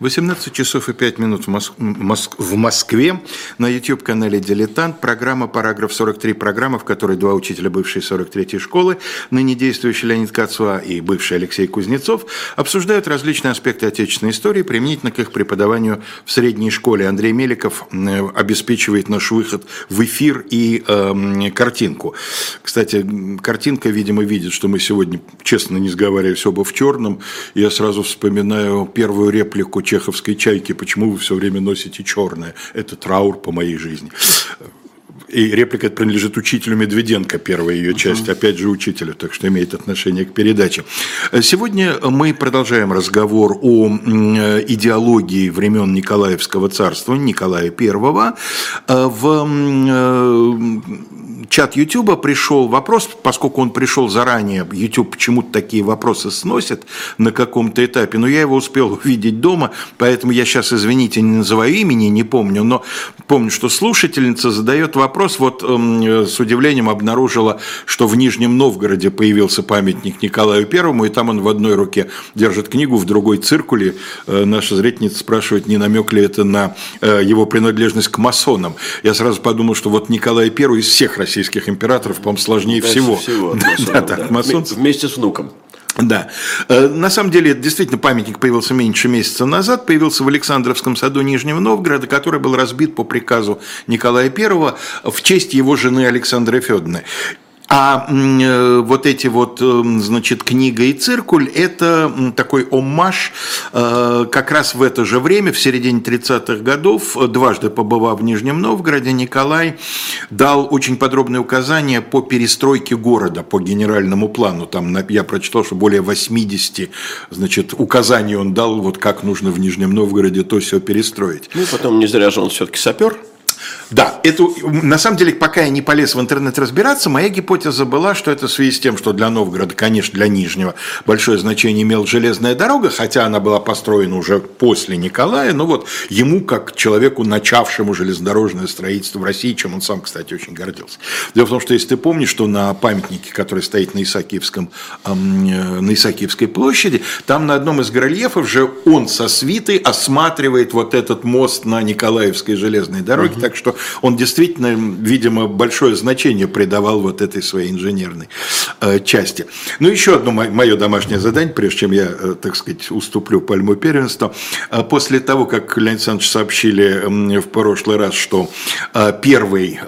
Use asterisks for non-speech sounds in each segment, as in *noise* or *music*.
18 часов и 5 минут в, Моск... в Москве на YouTube-канале «Дилетант». Программа «Параграф 43». Программа, в которой два учителя бывшей 43-й школы, ныне действующий Леонид Кацуа и бывший Алексей Кузнецов, обсуждают различные аспекты отечественной истории применительно к их преподаванию в средней школе. Андрей Меликов обеспечивает наш выход в эфир и э, картинку. Кстати, картинка, видимо, видит, что мы сегодня, честно не сговариваясь, оба в черном. Я сразу вспоминаю первую реплику чеховской чайки, почему вы все время носите черное? Это траур по моей жизни. И реплика это принадлежит учителю Медведенко, первая ее часть, uh-huh. опять же учителю, так что имеет отношение к передаче. Сегодня мы продолжаем разговор о идеологии времен Николаевского царства, Николая I. В чат YouTube пришел вопрос, поскольку он пришел заранее, YouTube почему-то такие вопросы сносит на каком-то этапе, но я его успел увидеть дома, поэтому я сейчас, извините, не называю имени, не помню, но помню, что слушательница задает вопрос, вот э, с удивлением обнаружила, что в Нижнем Новгороде появился памятник Николаю Первому, и там он в одной руке держит книгу, в другой циркуле. Э, наша зрительница спрашивает, не намек ли это на э, его принадлежность к масонам. Я сразу подумал, что вот Николай Первый из всех российских российских императоров, по-моему, сложнее Дальше всего. всего *laughs* да, да. Вместе с внуком. Да. Э, на самом деле, действительно, памятник появился меньше месяца назад. Появился в Александровском саду Нижнего Новгорода, который был разбит по приказу Николая I в честь его жены Александры Федоровны. А э, вот эти вот, э, значит, книга и циркуль – это такой оммаж э, как раз в это же время, в середине 30-х годов, дважды побывав в Нижнем Новгороде, Николай дал очень подробные указания по перестройке города, по генеральному плану. Там я прочитал, что более 80, значит, указаний он дал, вот как нужно в Нижнем Новгороде то все перестроить. Ну, потом не зря же он все-таки сапер. Да, это, на самом деле, пока я не полез в интернет разбираться, моя гипотеза была, что это в связи с тем, что для Новгорода, конечно, для Нижнего большое значение имела железная дорога, хотя она была построена уже после Николая, но вот ему, как человеку, начавшему железнодорожное строительство в России, чем он сам, кстати, очень гордился. Дело в том, что если ты помнишь, что на памятнике, который стоит на, Исаакиевском, э, на Исаакиевской площади, там на одном из горельефов же он со свитой осматривает вот этот мост на Николаевской железной дороге, угу. так что он действительно, видимо, большое значение придавал вот этой своей инженерной э, части. Ну, еще одно мое домашнее задание, прежде чем я, э, так сказать, уступлю пальму первенства. Э, после того, как Леонид Александрович сообщили в прошлый раз, что первый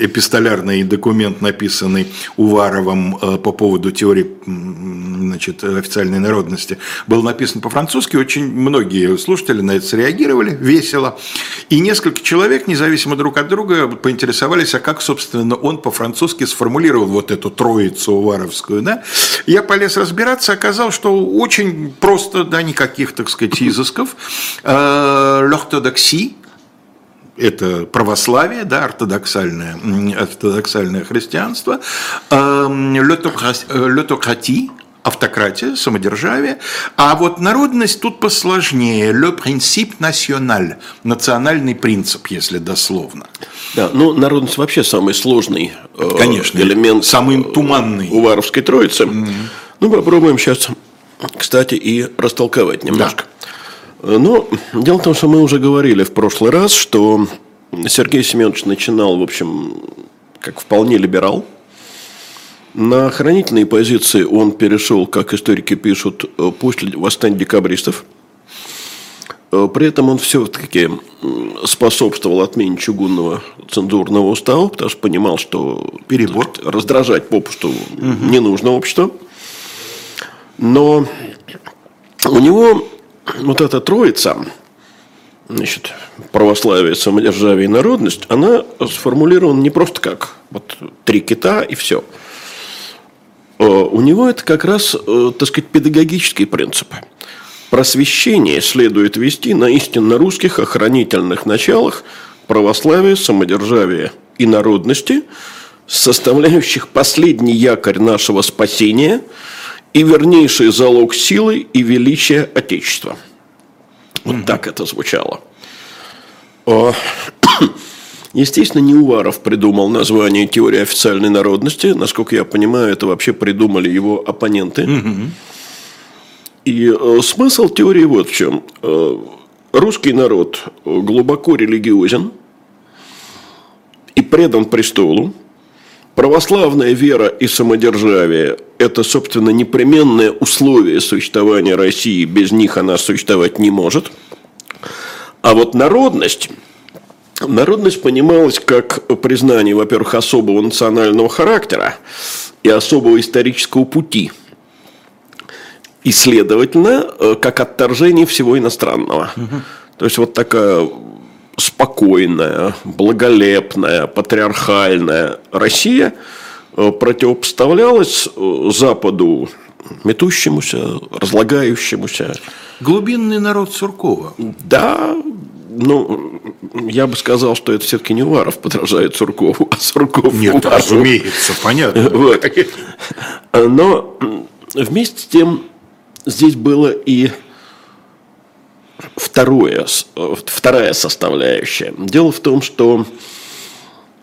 эпистолярный документ, написанный Уваровым по поводу теории значит, официальной народности, был написан по-французски, очень многие слушатели на это среагировали весело. И несколько человек, независимо друг от друга, поинтересовались, а как, собственно, он по-французски сформулировал вот эту троицу уваровскую. Да? Я полез разбираться, оказалось, что очень просто, да, никаких, так сказать, изысков. Э, L'orthodoxie, это православие, да, ортодоксальное, ортодоксальное христианство, летократия, автократия, самодержавие. А вот народность тут посложнее. Le principe national. Национальный принцип, если дословно. Да, ну народность вообще самый сложный э, Конечно, элемент. Самый туманный. Уваровской троицы. Mm-hmm. Ну, попробуем сейчас, кстати, и растолковать немножко. Да. Но дело в том, что мы уже говорили в прошлый раз, что Сергей Семенович начинал, в общем, как вполне либерал – на охранительные позиции он перешел, как историки пишут, э, после восстания декабристов. Э, при этом он все-таки способствовал отмене чугунного цензурного устава, потому что понимал, что Перебор. раздражать попусту угу. не нужно общество. Но у него вот эта троица, значит, православие, самодержавие и народность, она сформулирована не просто как вот три кита и все – у него это как раз, э, так сказать, педагогический принцип. Просвещение следует вести на истинно русских охранительных началах православия, самодержавия и народности, составляющих последний якорь нашего спасения и вернейший залог силы и величия Отечества. Вот так это звучало. Естественно, не Уваров придумал название теории официальной народности. Насколько я понимаю, это вообще придумали его оппоненты. И э, смысл теории вот в чем. Э, русский народ глубоко религиозен и предан престолу. Православная вера и самодержавие – это, собственно, непременное условие существования России. Без них она существовать не может. А вот народность Народность понималась как признание, во-первых, особого национального характера и особого исторического пути. И, следовательно, э, как отторжение всего иностранного. Угу. То есть, вот такая спокойная, благолепная, патриархальная Россия э, противопоставлялась э, Западу метущемуся, разлагающемуся. Глубинный народ Суркова. Да, ну, я бы сказал, что это все-таки не Уваров подражает Суркову, а Сурков Нет, Уварову. разумеется, понятно. *laughs* Вот. Но вместе с тем здесь было и второе, вторая составляющая. Дело в том, что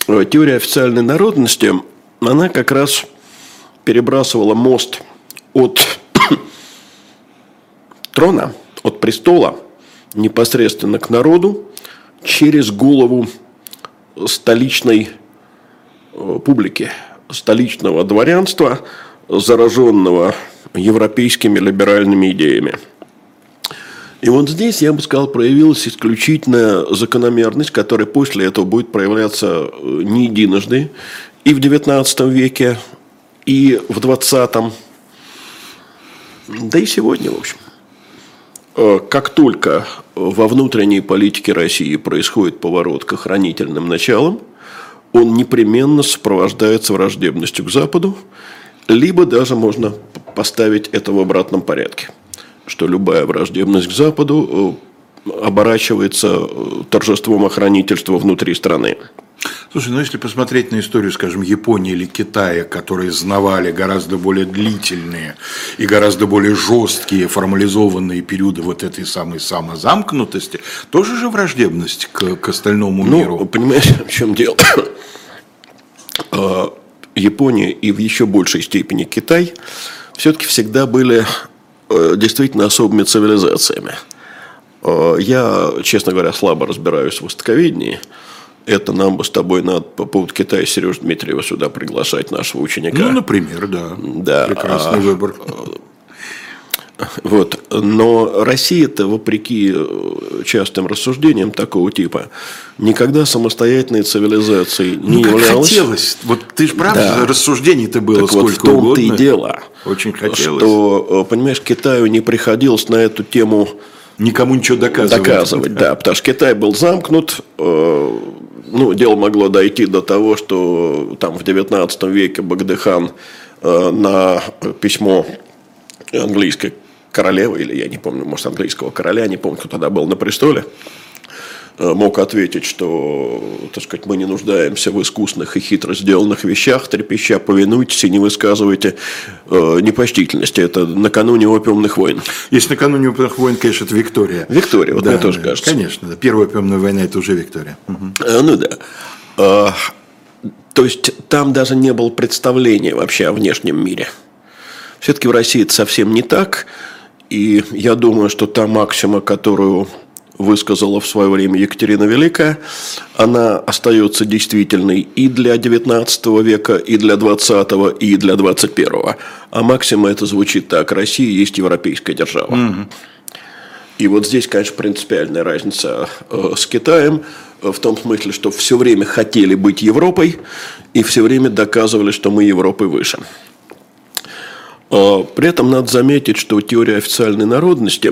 э, теория официальной народности, она как раз перебрасывала мост от *coughs* трона, от престола – непосредственно к народу через голову столичной э, публики, столичного дворянства, зараженного европейскими либеральными идеями. И вот здесь, я бы сказал, проявилась исключительная закономерность, которая после этого будет проявляться э, не единожды, и в XIX веке, и в XX, да и сегодня, в общем. Э, как только во внутренней политике России происходит поворот к охранительным началам, он непременно сопровождается враждебностью к Западу, либо даже можно поставить это в обратном порядке, что любая враждебность к Западу э, оборачивается э, торжеством охранительства внутри страны. Слушай, ну если посмотреть на историю, скажем, Японии или Китая, которые знавали гораздо более длительные и гораздо более жесткие формализованные периоды вот этой самой самозамкнутости, тоже же враждебность к, к остальному ну, миру. Понимаешь, в чем дело? *coughs* А, Япония и в еще большей степени Китай все-таки всегда были э, действительно особыми цивилизациями. А, я, честно говоря, слабо разбираюсь в востоковедении – это нам бы с тобой надо по поводу Китая Сережа Дмитриева сюда приглашать нашего ученика. Ну, например, да. Да. Прекрасный а, выбор. Вот. Но Россия-то, вопреки э, частым рассуждениям такого типа, никогда самостоятельной цивилизацией не ну, являлась. хотелось. Вот ты же прав, да. рассуждений-то было так сколько вот в том-то и дело. Очень хотелось. Что, э, понимаешь, Китаю не приходилось на эту тему Никому ничего доказывать. Доказывать, да. Потому что Китай был замкнут, э, ну, дело могло дойти до того, что там в 19 веке Багдыхан э, на письмо английской королевы, или я не помню, может, английского короля, не помню, кто тогда был на престоле, мог ответить, что, так сказать, мы не нуждаемся в искусных и хитро сделанных вещах, трепеща повинуйтесь и не высказывайте э, непочтительности. Это накануне опиумных войн. Если накануне опиумных войн, конечно, это Виктория. Виктория, вот да, мне тоже да, кажется. Конечно, да. первая опиумная война – это уже Виктория. Угу. Ну да. А, то есть, там даже не было представления вообще о внешнем мире. Все-таки в России это совсем не так. И я думаю, что та максима, которую высказала в свое время Екатерина Великая, она остается действительной и для XIX века, и для XX, и для XXI. А максима это звучит так. Россия есть европейская держава. Угу. И вот здесь, конечно, принципиальная разница э, с Китаем э, в том смысле, что все время хотели быть Европой и все время доказывали, что мы Европой выше. Э, при этом надо заметить, что теория официальной народности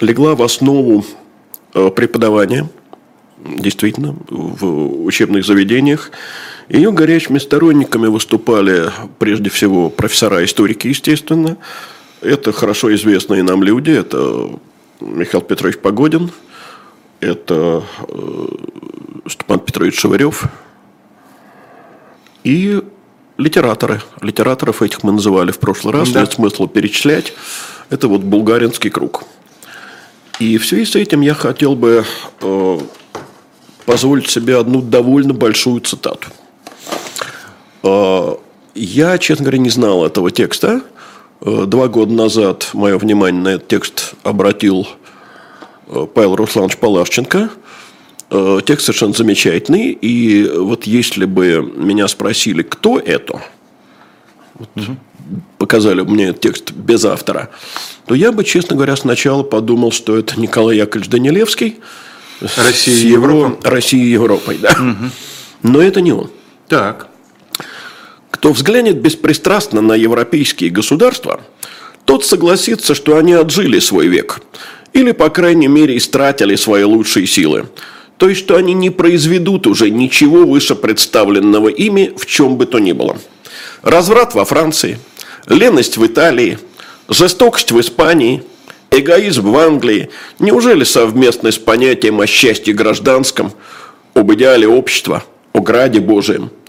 легла в основу э, преподавания, действительно, в учебных заведениях. Ее горячими сторонниками выступали прежде всего профессора-историки, естественно. Это хорошо известные нам люди. Это Михаил Петрович Погодин, это э, Степан Петрович Шевырев и литераторы. Литераторов этих мы называли в прошлый раз, да. нет смысла перечислять. Это вот булгаринский круг – и в связи с этим я хотел бы э, позволить себе одну довольно большую цитату. Э, я, честно говоря, не знал этого текста, Э, два года назад мое внимание на этот текст обратил Павел Русланович Палашченко. Текст совершенно замечательный. И вот если бы меня спросили, кто это, вот угу. показали мне этот текст без автора, то я бы, честно говоря, сначала подумал, что это Николай Яковлевич Данилевский. Россия и Европа. Россия и Европой, да. Угу. Но это не он. Так. Кто взглянет беспристрастно на европейские государства, тот согласится, что они отжили свой век. Или, по крайней мере, истратили свои лучшие силы. То есть, что они не произведут уже ничего выше представленного ими в чем бы то ни было. Разврат во Франции, леность в Италии, жестокость в Испании, эгоизм в Англии. Неужели совместно с понятием о счастье гражданском, об идеале общества, о граде Божием –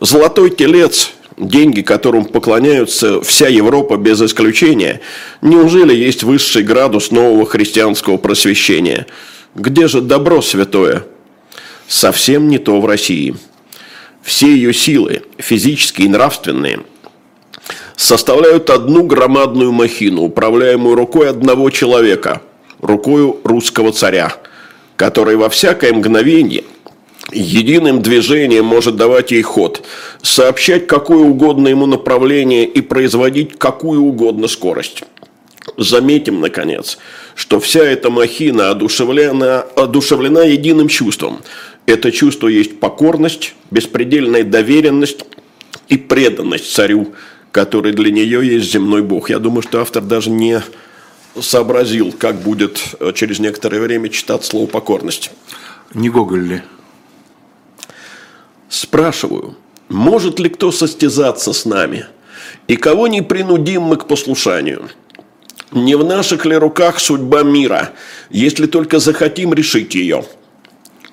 Золотой телец, деньги, которым поклоняются вся Европа без исключения, неужели есть высший градус нового христианского просвещения? Где же добро святое? Совсем не то в России. Все ее силы, физические и нравственные, составляют одну громадную махину, управляемую рукой одного человека, рукою русского царя, который во всякое мгновение – единым движением может давать ей ход, сообщать какое угодно ему направление и производить какую угодно скорость. Заметим, наконец, что вся эта махина одушевлена, одушевлена единым чувством. Это чувство есть покорность, беспредельная доверенность и преданность царю, который для нее есть земной бог. Я думаю, что автор даже не сообразил, как будет э, через некоторое время читать слово покорность. Не Гоголь ли? Спрашиваю, может ли кто состязаться с нами? И кого не принудим мы к послушанию? Не в наших ли руках судьба мира, если только захотим решить ее?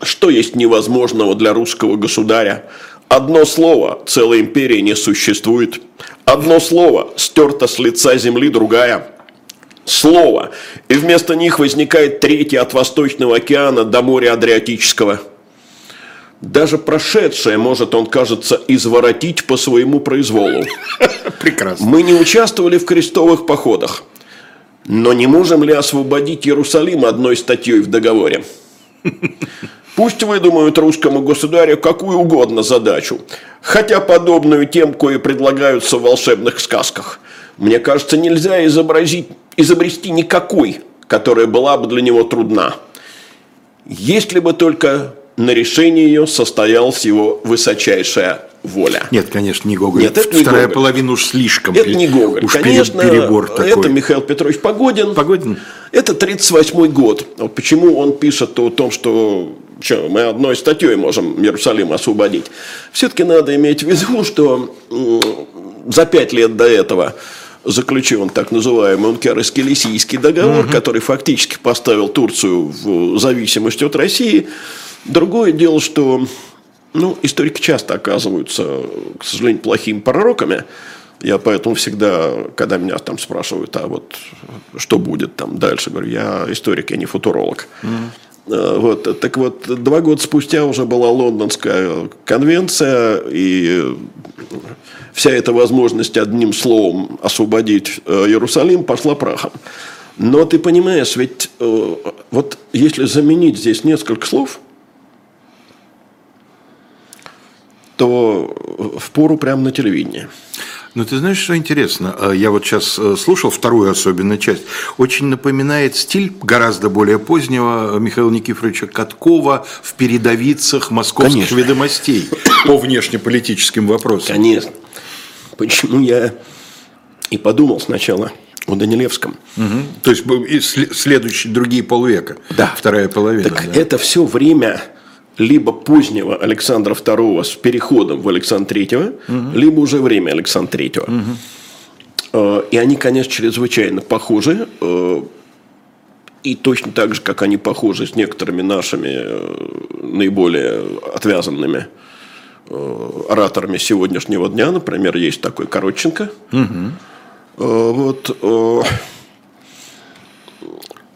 Что есть невозможного для русского государя? Одно слово, целой империи не существует. Одно слово, стерто с лица земли другая. Слово, и вместо них возникает третье от Восточного океана до моря Адриатического – даже прошедшее может он, кажется, изворотить по своему произволу. *laughs* Прекрасно. Мы не участвовали в крестовых походах. Но не можем ли освободить Иерусалим одной статьей в договоре? *laughs* Пусть выдумают русскому государю какую угодно задачу, хотя подобную тем, кое предлагаются в волшебных сказках. Мне кажется, нельзя изобразить, изобрести никакой, которая была бы для него трудна. Если бы только на решение ее состоялась его высочайшая воля. Нет, конечно, не Гоголь. Нет, это не Вторая Гоголь. половина уж слишком. Это не Гоголь. Уж конечно, перебор такой. это Михаил Петрович Погодин. Погодин. Это 38 год. Вот почему он пишет о том, что что, мы одной статьей можем Иерусалим освободить. Все-таки надо иметь в виду, что за пять лет до этого заключен так называемый Ункерес-Келесийский договор, угу. который фактически поставил Турцию в зависимость от России. Другое дело, что ну, историки часто оказываются, к сожалению, плохими пророками. Я поэтому всегда, когда меня там спрашивают, а вот что будет там дальше, говорю, я историк, я не футуролог. Mm. Вот, так вот, два года спустя уже была Лондонская конвенция, и вся эта возможность одним словом освободить э, Иерусалим пошла прахом. Но ты понимаешь, ведь э, вот если заменить здесь несколько слов – то в пору прямо на телевидении. Ну, ты знаешь, что интересно? А, я вот сейчас э, слушал вторую особенную часть. Очень напоминает стиль гораздо более позднего Михаила Никифоровича Каткова в передовицах московских Конечно. ведомостей *coughs* по внешнеполитическим вопросам. Конечно. Почему я и подумал сначала о Данилевском. Угу. То есть следующие другие полвека. Да. Вторая половина. Так да. это все время либо позднего Александра II с переходом в Александра III, угу. либо уже время Александра III. Угу. И они, конечно, чрезвычайно похожи. Э, и точно так же, как они похожи с некоторыми нашими э, наиболее отвязанными ораторами сегодняшнего дня. Например, есть такой Коротченко. Угу. Вот.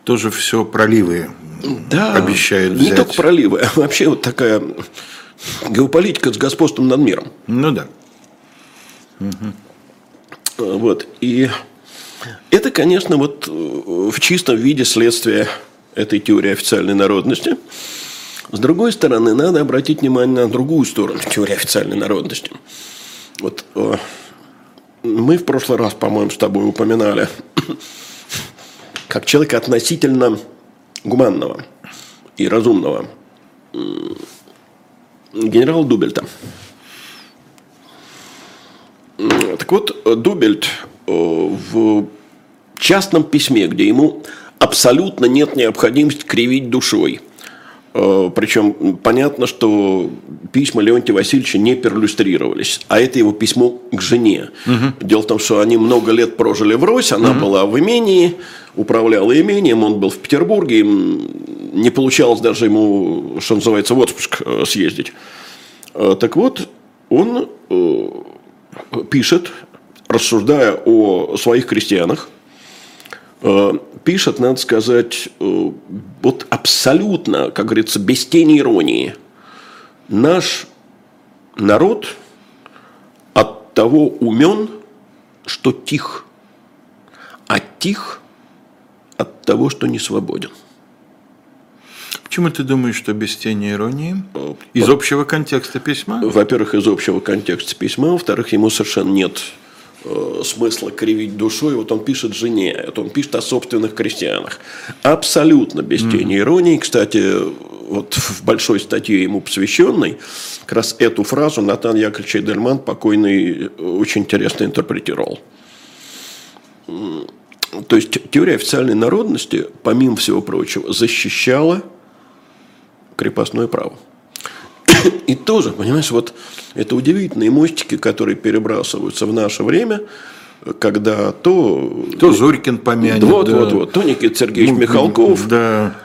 Тоже все проливы да, обещают взять. Не только проливы, а вообще вот такая геополитика с господством над миром. Ну да. Угу. Вот. И Это, конечно, вот в чистом виде следствие этой теории официальной народности. С другой стороны, надо обратить внимание на другую сторону теории официальной народности. Вот мы в прошлый раз, по-моему, с тобой упоминали, *coughs* как человека относительно гуманного и разумного генерала Дубельта. Так вот, Дубельт э, в частном письме, где ему абсолютно нет необходимости кривить душой – Причем понятно, что письма Леонтия Васильевича не перлюстрировались, а это его письмо к жене. Угу. Дело в том, что они много лет прожили в Рось, она угу. была в имении, управляла имением, он был в Петербурге, не получалось даже ему, что называется, в отпуск э, съездить. Э, так вот, он пишет, рассуждая о своих крестьянах, Э, пишет, надо сказать, э, вот абсолютно, как говорится, без тени иронии. Наш народ от того умен, что тих, а тих от того, что не свободен. Почему ты думаешь, что без тени иронии? Э, из общего контекста письма? Во-первых, из общего контекста письма. Во-вторых, ему совершенно нет Э, смысла кривить душой. Вот он пишет жене, это он пишет о собственных крестьянах. Абсолютно без mm-hmm. тени иронии. Кстати, вот в большой статье ему посвященной, как раз эту фразу Натан Яковлевич Эдельман, покойный, очень интересно интерпретировал. То есть теория официальной народности, помимо всего прочего, защищала крепостное право. И тоже, понимаешь, вот это удивительные мостики, которые перебрасываются в наше время, когда то... То Зорькин помянет. Вот, да. вот, вот. То Никита Сергеевич ну, Михалков. Да,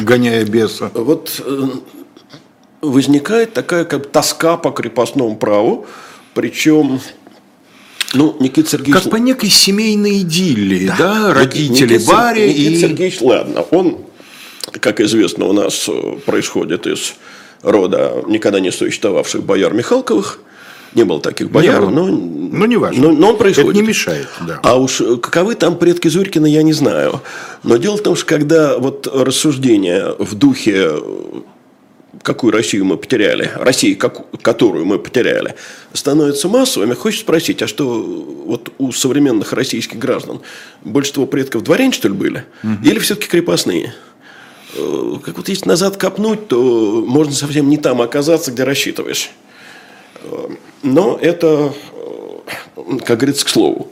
гоняя беса. Вот э, возникает такая как тоска по крепостному праву, причем ну, Никита Сергеевич... Как по некой семейной идиллии, да, да? родители Никита, Барри Никита и... Сергеевич, ладно, он, как известно, у нас э, происходит из рода никогда не существовавших бояр Михалковых. Не было таких бояр, не, но, ну, не важно. Но, но он происходит. Это не мешает. Да. А уж каковы там предки Зурькина, я не знаю. Но дело в том, что когда вот рассуждения в духе какую Россию мы потеряли, Россию, как, которую мы потеряли, становятся массовыми, хочется спросить, а что вот у современных российских граждан большинство предков дворяне, что ли, были? Угу. Или все-таки крепостные? Э, как вот если назад копнуть, то можно совсем не там оказаться, где рассчитываешь. Э, но это, э, как говорится, к слову.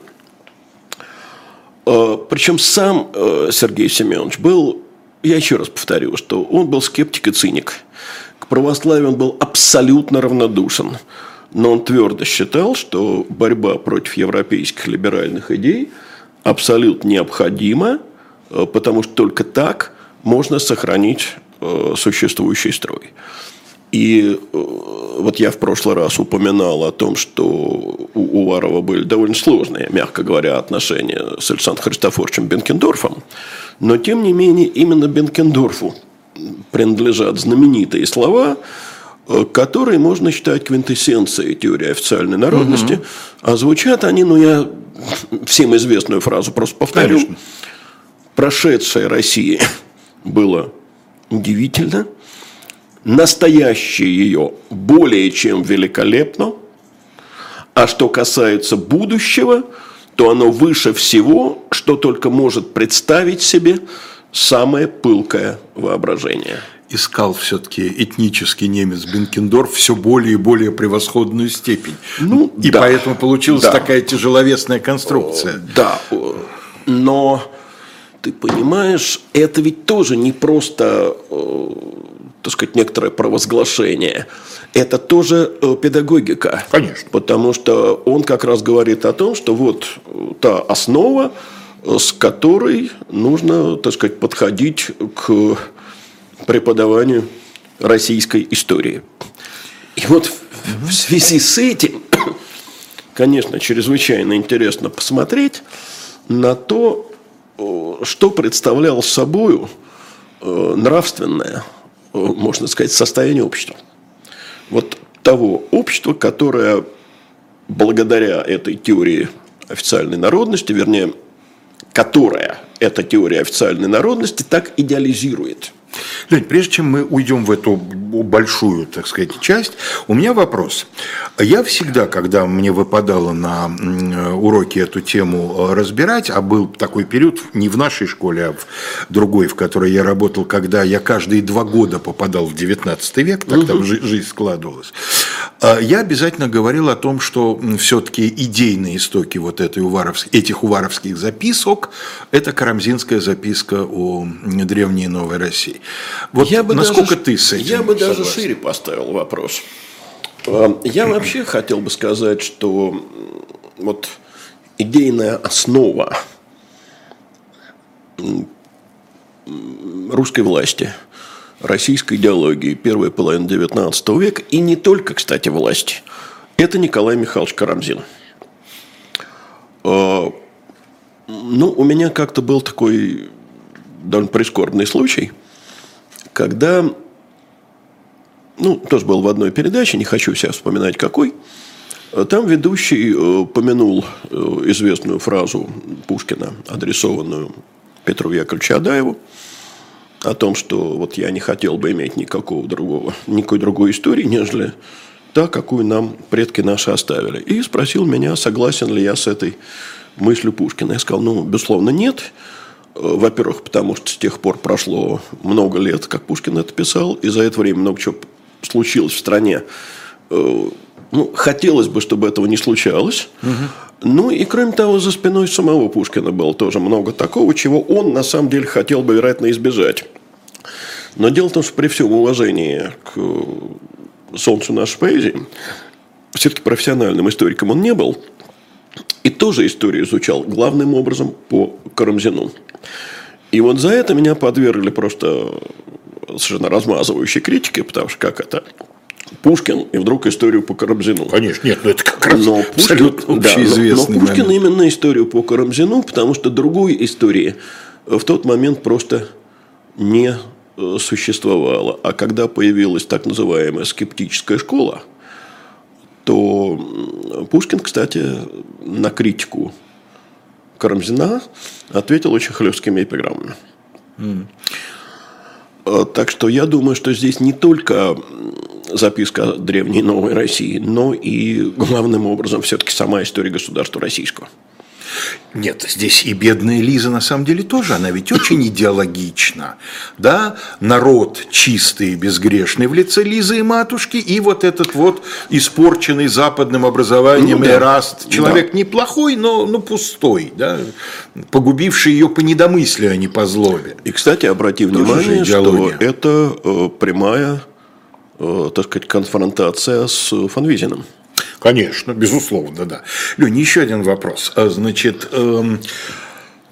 Причем сам Сергей Семенович был, я еще раз повторю, что он был скептик и циник. К православию он был абсолютно равнодушен. Но он твердо считал, что борьба против европейских либеральных идей абсолютно необходима, потому что только так можно сохранить э, существующий строй. И э, вот я в прошлый раз упоминал о том, что у Уварова были довольно сложные, мягко говоря, отношения с Александром Христофоровичем Бенкендорфом. Но, тем не менее, именно Бенкендорфу принадлежат знаменитые слова, э, которые можно считать квинтэссенцией теории официальной народности. Угу. А звучат они, ну, я всем известную фразу просто повторю. Конечно. Прошедшая Россия было удивительно. Настоящее ее более чем великолепно. А что касается будущего, то оно выше всего, что только может представить себе самое пылкое воображение искал все-таки этнический немец Бенкендорф все более и более превосходную степень. Ну, и да, поэтому получилась да. такая тяжеловесная конструкция. Да, но ты понимаешь, это ведь тоже не просто, э, так сказать, некоторое провозглашение. Это тоже э, педагогика. Конечно. Потому что он как раз говорит о том, что вот э, та основа, с которой нужно, так сказать, подходить к преподаванию российской истории. И вот в связи с этим, *coughs* конечно, чрезвычайно интересно посмотреть на то, что представлял собой э, нравственное, э, можно сказать, состояние общества. Вот того общества, которое благодаря этой теории официальной народности, вернее, которая эта теория официальной народности так идеализирует. Лень, прежде чем мы уйдем в эту большую, так сказать, часть, у меня вопрос. Я всегда, когда мне выпадало на уроке эту тему э, разбирать, а был такой период не в нашей школе, а в другой, в которой я работал, когда я каждые два года попадал в 19 век, так угу. там жизнь складывалась. А я обязательно говорил о том, что все-таки идейные истоки вот этой уваровских, этих уваровских записок – это карамзинская записка о древней Новой России. Вот я бы насколько даже, ты с этим Я бы согласен? даже шире поставил вопрос. А, я вообще хотел бы сказать, что вот идейная основа русской власти, российской идеологии первой половины XIX века, и не только, кстати, власти, это Николай Михайлович Карамзин. А, ну, у меня как-то был такой довольно прискорбный случай – когда, ну, тоже был в одной передаче, не хочу сейчас вспоминать какой, там ведущий э, помянул э, известную фразу Пушкина, адресованную Петру Яковлевичу Адаеву, о том, что вот я не хотел бы иметь никакого другого, никакой другой истории, нежели та, какую нам предки наши оставили. И спросил меня, согласен ли я с этой мыслью Пушкина. Я сказал, ну, безусловно, нет. Во-первых, потому что с тех пор прошло много лет, как Пушкин это писал, и за это время много чего случилось в стране. Э, ну, хотелось бы, чтобы этого не случалось. Угу. Ну и кроме того, за спиной самого Пушкина было тоже много такого, чего он на самом деле хотел бы, вероятно, избежать. Но дело в том, что при всем уважении к солнцу нашей поэзии, все-таки профессиональным историком он не был. И тоже историю изучал главным образом по Карамзину. И вот за это меня подвергли просто совершенно размазывающей критике, потому что как это? Пушкин и вдруг историю по Карамзину. Конечно, нет, ну это как раз но Пушкин, да, но, но Пушкин момент. именно историю по Карамзину, потому что другой истории в тот момент просто не э, существовало. А когда появилась так называемая скептическая школа, то Пушкин, кстати, на критику Карамзина ответил очень хлесткими эпиграммами. Mm. Так что я думаю, что здесь не только записка древней новой России, но и главным образом все-таки сама история государства российского. Нет, здесь и бедная Лиза на самом деле тоже, она ведь очень *coughs* идеологична. Да, народ чистый и безгрешный в лице Лизы и матушки, и вот этот вот испорченный западным образованием ну, да. Эраст. Человек да. неплохой, но ну, пустой, да, погубивший ее по недомыслию, а не по злобе. И, кстати, обрати внимание, что это э, прямая, э, так сказать, конфронтация с Фанвизиным. Конечно, безусловно, да. Леня, еще один вопрос. А, значит, эм,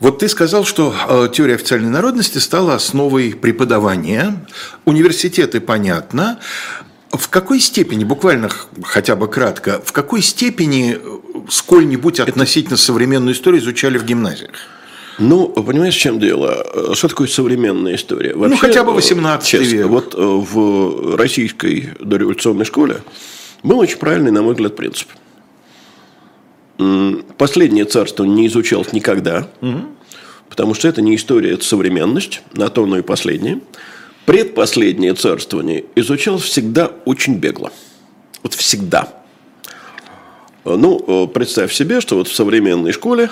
вот ты сказал, что э, теория официальной народности стала основой преподавания. Университеты, понятно. В какой степени, буквально хотя бы кратко, в какой степени э, сколь-нибудь относительно современную историю изучали в гимназиях? Ну, понимаешь, в чем дело? Что такое современная история? Ну, Вообще, ну, хотя бы 18 честно, век. Вот э, в российской дореволюционной школе был очень правильный, на мой взгляд, принцип. Последнее царство не изучалось никогда, угу. потому что это не история, это современность, на то оно и последнее. Предпоследнее царствование изучалось всегда очень бегло. Вот всегда. Ну, представь себе, что вот в современной школе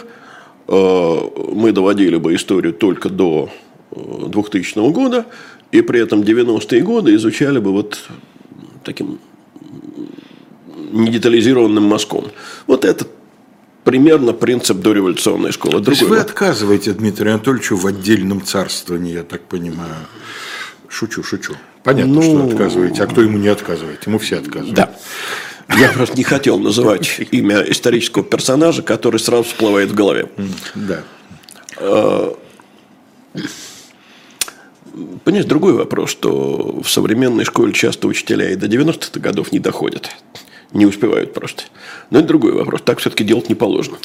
э, мы доводили бы историю только до 2000 э, года, и при этом 90-е годы изучали бы вот таким недетализированным мазком. Вот это примерно принцип дореволюционной школы. Другой То есть вы отказываете Дмитрию Анатольевичу в отдельном царствовании, я так понимаю. Шучу, шучу. Понятно, ну, что отказываете. А кто ему не отказывает? Ему все отказывают. Да. Я просто не хотел называть имя исторического персонажа, который сразу всплывает в голове. Да. А, понимаешь, другой вопрос, что в современной школе часто учителя и до 90-х годов не доходят не успевают просто. Но это другой вопрос. Так все-таки делать не положено.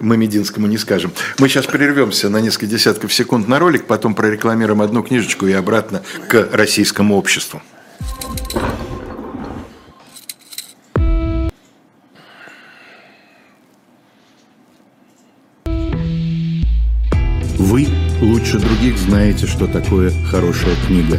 Мы Мединскому не скажем. Мы сейчас прервемся на несколько десятков секунд на ролик, потом прорекламируем одну книжечку и обратно к российскому обществу. лучше других знаете, что такое хорошая книга.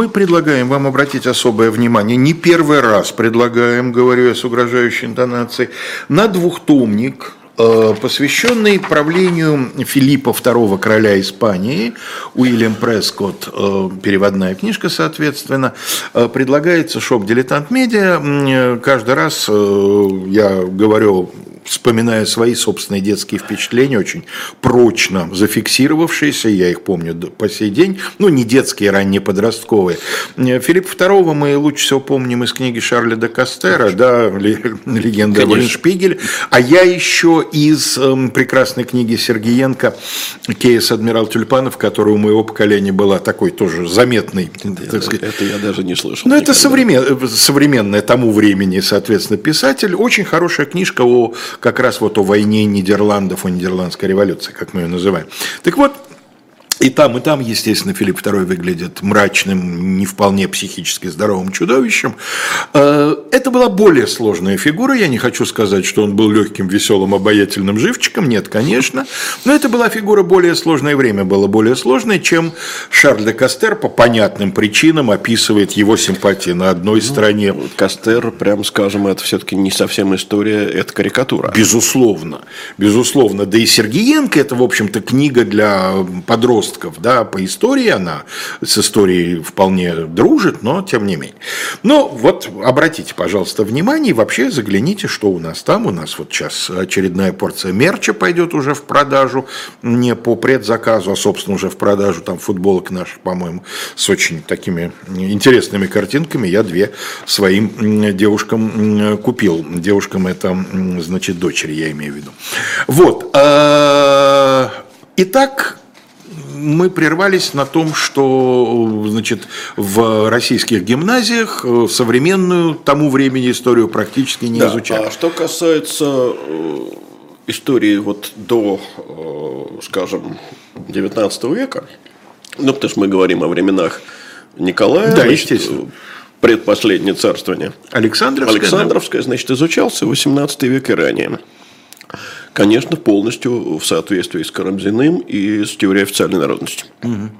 Мы предлагаем вам обратить особое внимание, не первый раз предлагаем, говорю я с угрожающей интонацией, на двухтомник э, посвященный правлению Филиппа II, короля Испании, Уильям Прескотт, э, переводная книжка, соответственно, э, предлагается шоп «Дилетант Медиа». Каждый раз я говорю вспоминая свои собственные детские впечатления, очень прочно зафиксировавшиеся, я их помню по сей день, ну, не детские, ранние подростковые. Филипп II мы лучше всего помним из книги Шарля де Кастера, да, «Легенда Шпигель», а я еще из э, прекрасной книги Сергеенко «Кейс адмирал Тюльпанов», которая у моего поколения была такой тоже заметный. Это, сказать. это я даже не слышал. Ну, это современ, современная тому времени, соответственно, писатель. Очень хорошая книжка о как раз вот о войне Нидерландов, о Нидерландской революции, как мы ее называем. Так вот, и там, и там, естественно, Филипп II выглядит мрачным, не вполне психически здоровым чудовищем. Э, это была более сложная фигура. Я не хочу сказать, что он был легким, веселым, обаятельным живчиком. Нет, конечно. Но это была фигура более сложная, время было более сложное, чем Шарль де Кастер по понятным причинам описывает его симпатии на одной ну, стороне. Кастер, прям скажем, это все-таки не совсем история, это карикатура. Безусловно. Безусловно. Да и Сергеенко – это, в общем-то, книга для подростков подростков, да, по истории она с историей вполне дружит, но тем не менее. Но вот обратите, пожалуйста, внимание и вообще загляните, что у нас там. У нас вот сейчас очередная порция мерча пойдет уже в продажу, не по предзаказу, а, собственно, уже в продажу, там футболок наших, по-моему, с очень такими интересными картинками. Я две своим девушкам купил. Девушкам это, значит, дочери, я имею в виду. Вот. А, итак, мы прервались на том, что значит, в российских гимназиях э, современную тому времени историю практически не да, изучали. А что касается э, истории вот до, э, скажем, 19 века, ну, потому что мы говорим о временах Николая, да, значит, естественно. предпоследнее царствование. Александровское. Александровское, значит, изучался 18 век и ранее. Конечно, полностью в соответствии с Карамзиным и с теорией официальной народности. Угу.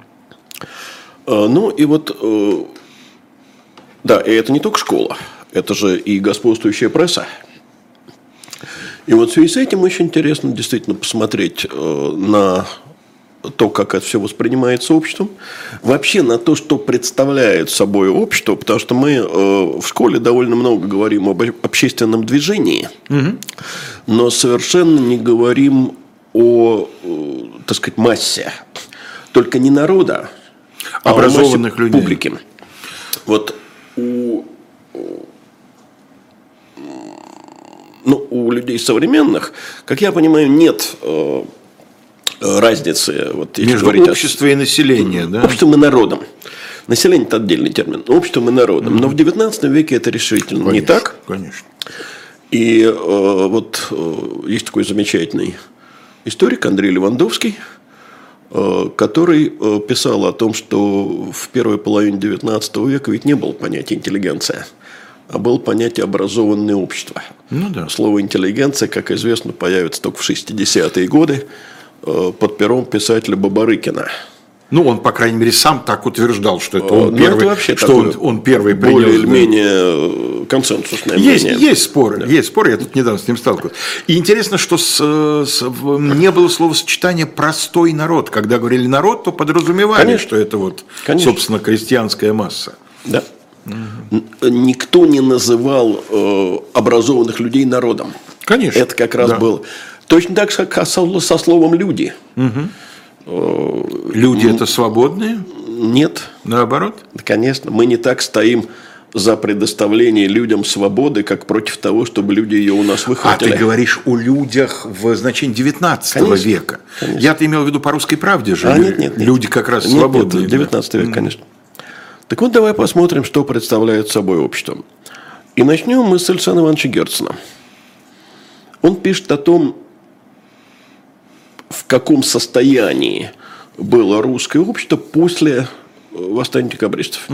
Ну и вот, э, да, и это не только школа, это же и господствующая пресса. И вот в связи с этим очень интересно действительно посмотреть э, на то, как это все воспринимается обществом, вообще на то, что представляет собой общество, потому что мы э, в школе довольно много говорим об общественном движении, угу. но совершенно не говорим о, э, так сказать, массе. Только не народа, а образованных людей. публики. Вот у, ну, у людей современных, как я понимаю, нет э, разницы. Вот, Между обществом и населением, да? Обществом и народом. Население – это отдельный термин. Обществом и народом. Но в XIX веке это решительно конечно, не так. Конечно. И э, вот э, есть такой замечательный историк Андрей Левандовский, э, который э, писал о том, что в первой половине XIX века ведь не было понятия интеллигенция, а было понятие образованное общество. Ну, да. Слово интеллигенция, как известно, появится только в 60-е годы. Э, под пером писателя Бабарыкина. Ну, он, по крайней мере, сам так утверждал, что это он Ну, первый, это вообще что он, он первый принес. более или да. менее э, консенсусное Есть, мнение. есть споры, есть споры, я тут недавно с ним сталкивался. И интересно, что с, с- не было словосочетания «простой народ». Когда говорили «народ», то подразумевали, Конечно. что это вот, Конечно. собственно, крестьянская масса. Да. Н- Никто не называл э, образованных людей народом. Конечно. Это как раз Да. было. Точно так же, как со, словом люди. Люди это свободные, Нет, наоборот. конечно, мы не так стоим за предоставление людям свободы, как против того, чтобы люди ее у нас А выхватили. ты говоришь о людях в значении 19 Конечно, века. Я-то имел в виду по русской правде же. А, нет, нет, нет. Люди как раз Нет, свободные. Нет, 19 век, конечно. Так вот, давай посмотрим, что представляет собой общество. И начнем мы с Александра Ивановича Герцена. Он пишет о том, в каком состоянии было русское общество после э, восстания декабристов.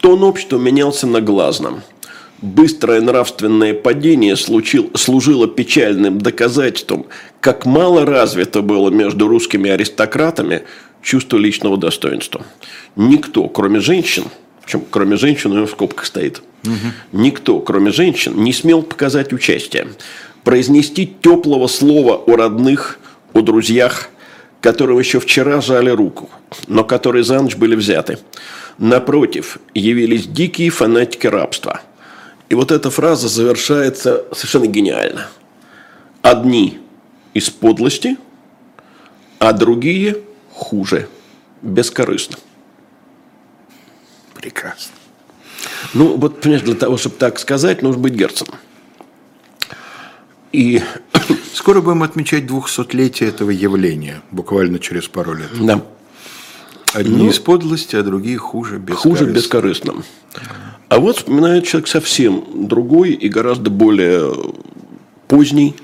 Тон общества менялся на глазном. Быстрое нравственное падение случил- служило печальным доказательством, как мало развито было между русскими аристократами чувство личного достоинства. Никто, кроме женщин, причем кроме женщин, у него в скобках стоит, никто, кроме женщин, не смел показать участие, произнести теплого слова о родных, о друзьях, которым еще вчера жали руку, но которые за ночь были взяты. Напротив, явились дикие фанатики рабства. И вот эта фраза завершается совершенно гениально. Одни из подлости, а другие хуже, бескорыстно. Прекрасно. Ну, вот, понимаешь, для того, чтобы так сказать, нужно быть Герценом. И, *coughs* Скоро будем отмечать 200-летие этого явления, буквально через пару лет. да, Одни из подлости, а другие хуже, без хуже бескорыстным. А вот вспоминает человек совсем другой и гораздо более поздний,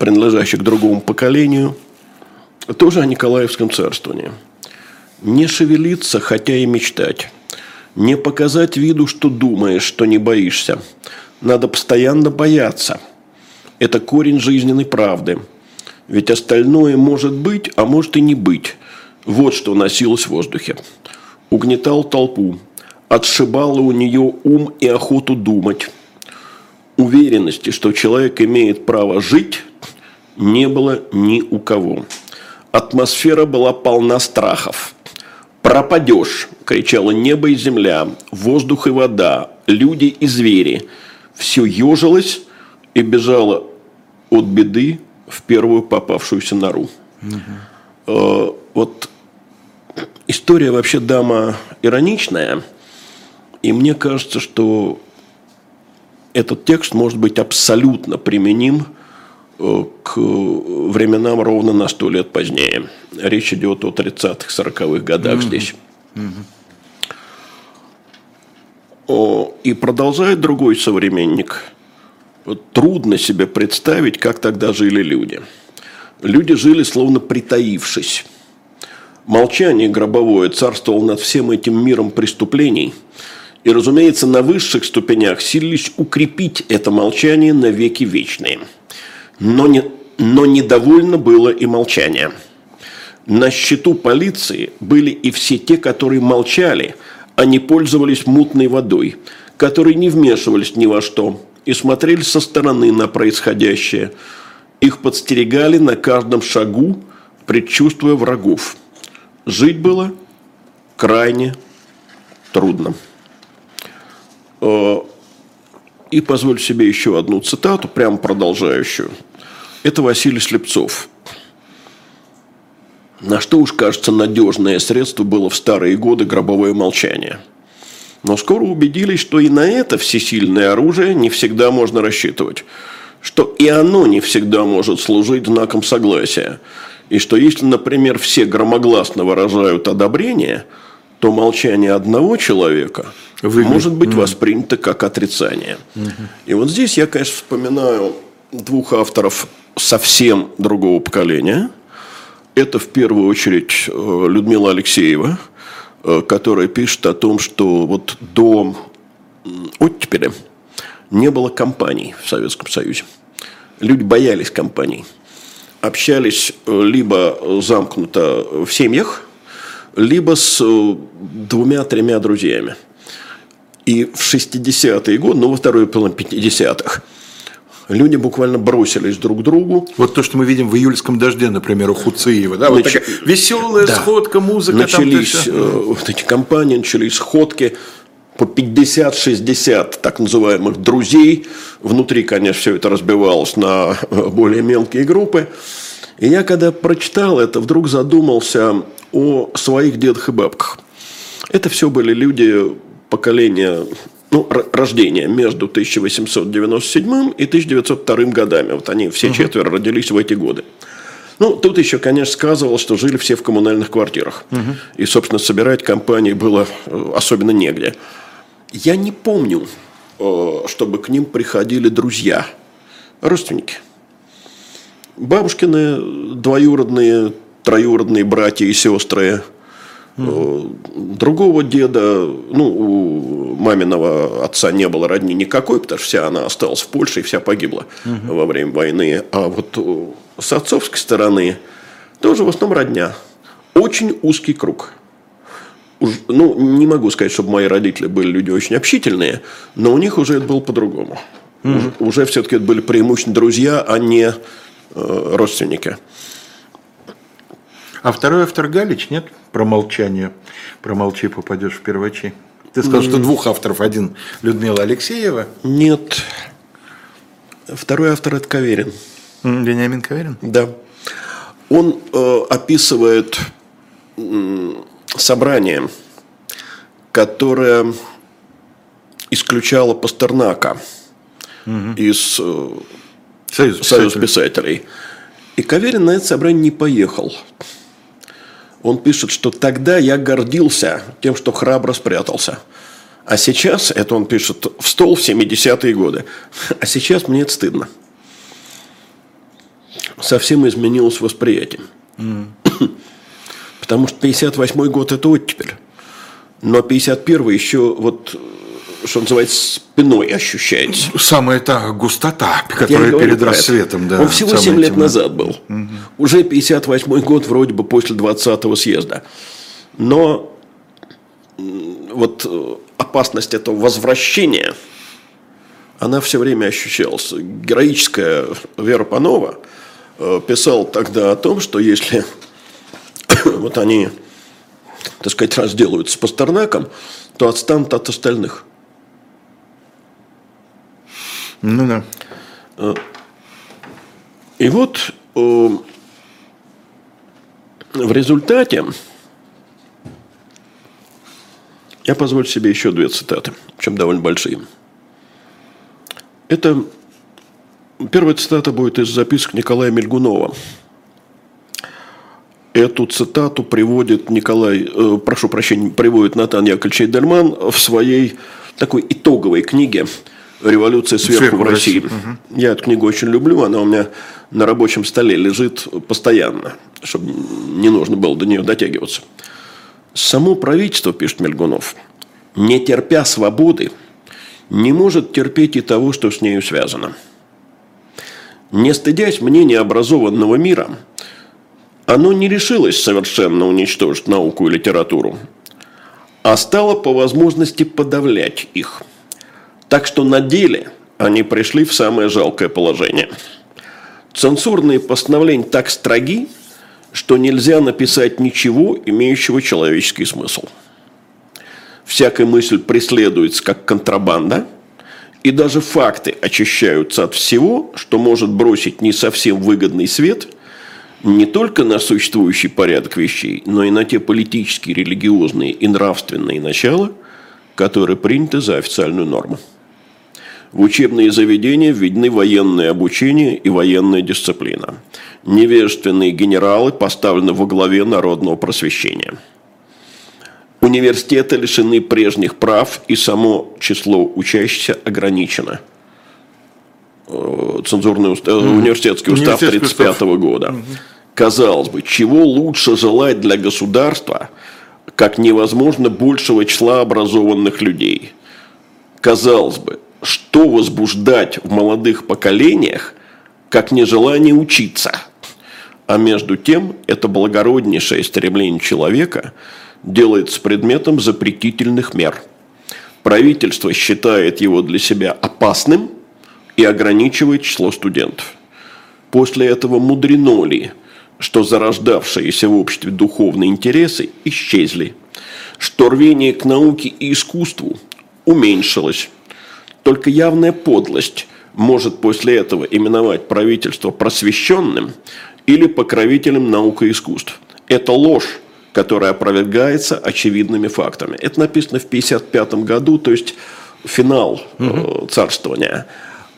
принадлежащий к другому поколению, тоже о Николаевском царствовании. Не шевелиться, хотя и мечтать. Не показать виду, что думаешь, что не боишься. Надо постоянно бояться. Это корень жизненной правды. Ведь остальное может быть, а может и не быть. Вот что носилось в воздухе. Угнетал толпу. Отшибало у нее ум и охоту думать. Уверенности, что человек имеет право жить, не было ни у кого. Атмосфера была полна страхов. «Пропадешь!» – кричало небо и земля, воздух и вода, люди и звери. Все ежилось и бежало от беды в первую попавшуюся нору. Э, Вот история вообще дама ироничная, и мне кажется, что этот текст может быть абсолютно применим э, к временам ровно на сто лет позднее. Речь идет о 30-х, 40-х годах здесь. О, И продолжает другой современник. Трудно себе представить, как тогда жили люди. Люди жили словно притаившись. Молчание гробовое царствовало над всем этим миром преступлений. И, разумеется, на высших ступенях силились укрепить это молчание на веки вечные. Но, не, но недовольно было и молчание. На счету полиции были и все те, которые молчали, а не пользовались мутной водой, которые не вмешивались ни во что и смотрели со стороны на происходящее. Их подстерегали на каждом шагу, предчувствуя врагов. Жить было крайне трудно. Э, И позволю себе еще одну цитату, прямо продолжающую. Это Василий Слепцов. На что уж кажется надежное средство было в старые годы гробовое молчание. Но скоро убедились, что и на это всесильное оружие не всегда можно рассчитывать. Что и оно не всегда может служить знаком согласия. И что если, например, все громогласно выражают одобрение, то молчание одного человека Выглядит- может быть воспринято как отрицание. И вот здесь я, конечно, вспоминаю двух авторов совсем другого поколения. Это в первую очередь э, Людмила Алексеева, которая пишет о том, что вот до м, оттепели не было компаний в Советском Союзе. Люди боялись компаний. общались э, либо замкнуто в семьях, либо с э, двумя-тремя друзьями. И в 60-е годы, ну, во второй половине 50-х, люди буквально бросились друг к другу. Вот то, что мы видим в июльском дожде, например, у Хуциева. Да? Вот такая веселая да. сходка, музыка. Начались там, э, вот эти компании, начались сходки по 50-60 так называемых друзей. Внутри, конечно, все это разбивалось на э, более мелкие группы. И я, когда прочитал это, вдруг задумался о своих дедах и бабках. Это все были люди поколения ну, рождения между 1897 и 1902 годами. Вот они все угу. четверо родились в эти годы. Ну, тут еще, конечно, сказывалось, что жили все в коммунальных квартирах. Угу. И, собственно, собирать компании было э, особенно негде. Я не помню, э, чтобы к ним приходили друзья, родственники. Бабушкины двоюродные, троюродные братья и сестры – Другого деда, ну, у маминого отца не было родни никакой, потому что вся она осталась в Польше и вся погибла угу. во время войны. А вот с отцовской стороны тоже в основном родня. Очень узкий круг. Уж, ну, не могу сказать, чтобы мои родители были люди очень общительные, но у них уже это было по-другому. Угу. Уже, уже все-таки это были преимущественно друзья, а не э, родственники. А второй автор Галич, нет? Про молчание. Промолчи, попадешь в первачи. Ты сказал, что двух авторов. Один Людмила Алексеева. Нет. Второй автор это Каверин. Вениамин Каверин? Да. Он э, описывает э, собрание, которое исключало Пастернака угу. из э, Союз, Союз писателей. И Каверин на это собрание не поехал он пишет, что тогда я гордился тем, что храбро спрятался. А сейчас, это он пишет в стол в 70-е годы, а сейчас мне это стыдно. Совсем изменилось восприятие. Mm. Потому что 58-й год – это оттепель. Но 51-й еще вот что называется, спиной ощущается. Самая та густота, которая перед рассветом. Да, Он всего 7 лет темно. назад был. Угу. Уже 58 год вроде бы после 20-го съезда. Но вот э, опасность этого возвращения, она все время ощущалась. Героическая Вера Панова э, писал тогда о том, что если *coughs* вот они, так сказать, разделаются с Пастернаком, то отстанут от остальных. Ну да. Э, и вот э, в результате я позволю себе еще две цитаты, причем довольно большие. Это первая цитата будет из записок Николая Мельгунова. Эту цитату приводит Николай, э, прошу прощения, приводит Натан Яковлевич Эйдельман в своей такой итоговой книге «Революция сверху, сверху в России». Угу. Я эту книгу очень люблю, она у меня на рабочем столе лежит постоянно, чтобы не нужно было до нее дотягиваться. Само правительство, пишет Мельгунов, не терпя свободы, не может терпеть и того, что с нею связано. Не стыдясь мнения образованного мира, оно не решилось совершенно уничтожить науку и литературу, а стало по возможности подавлять их – так что на деле они пришли в самое жалкое положение. Цензурные постановления так строги, что нельзя написать ничего, имеющего человеческий смысл. Всякая мысль преследуется как контрабанда, и даже факты очищаются от всего, что может бросить не совсем выгодный свет не только на существующий порядок вещей, но и на те политические, религиозные и нравственные начала, которые приняты за официальную норму. В учебные заведения введены военное обучение и военная дисциплина. Невежественные генералы поставлены во главе народного просвещения. Университеты лишены прежних прав, и само число учащихся ограничено. Э, цензурный устав, mm. университетский устав 1935 года. Mm-hmm. Казалось бы, чего лучше желать для государства, как невозможно большего числа образованных людей. Казалось бы, что возбуждать в молодых поколениях, как нежелание учиться. А между тем, это благороднейшее стремление человека делается предметом запретительных мер. Правительство считает его для себя опасным и ограничивает число студентов. После этого мудрено ли, что зарождавшиеся в обществе духовные интересы исчезли, что рвение к науке и искусству уменьшилось. Только явная подлость может после этого именовать правительство просвещенным или покровителем наук и искусств. Это ложь, которая опровергается очевидными фактами. Это написано в 1955 году, то есть финал угу. царствования.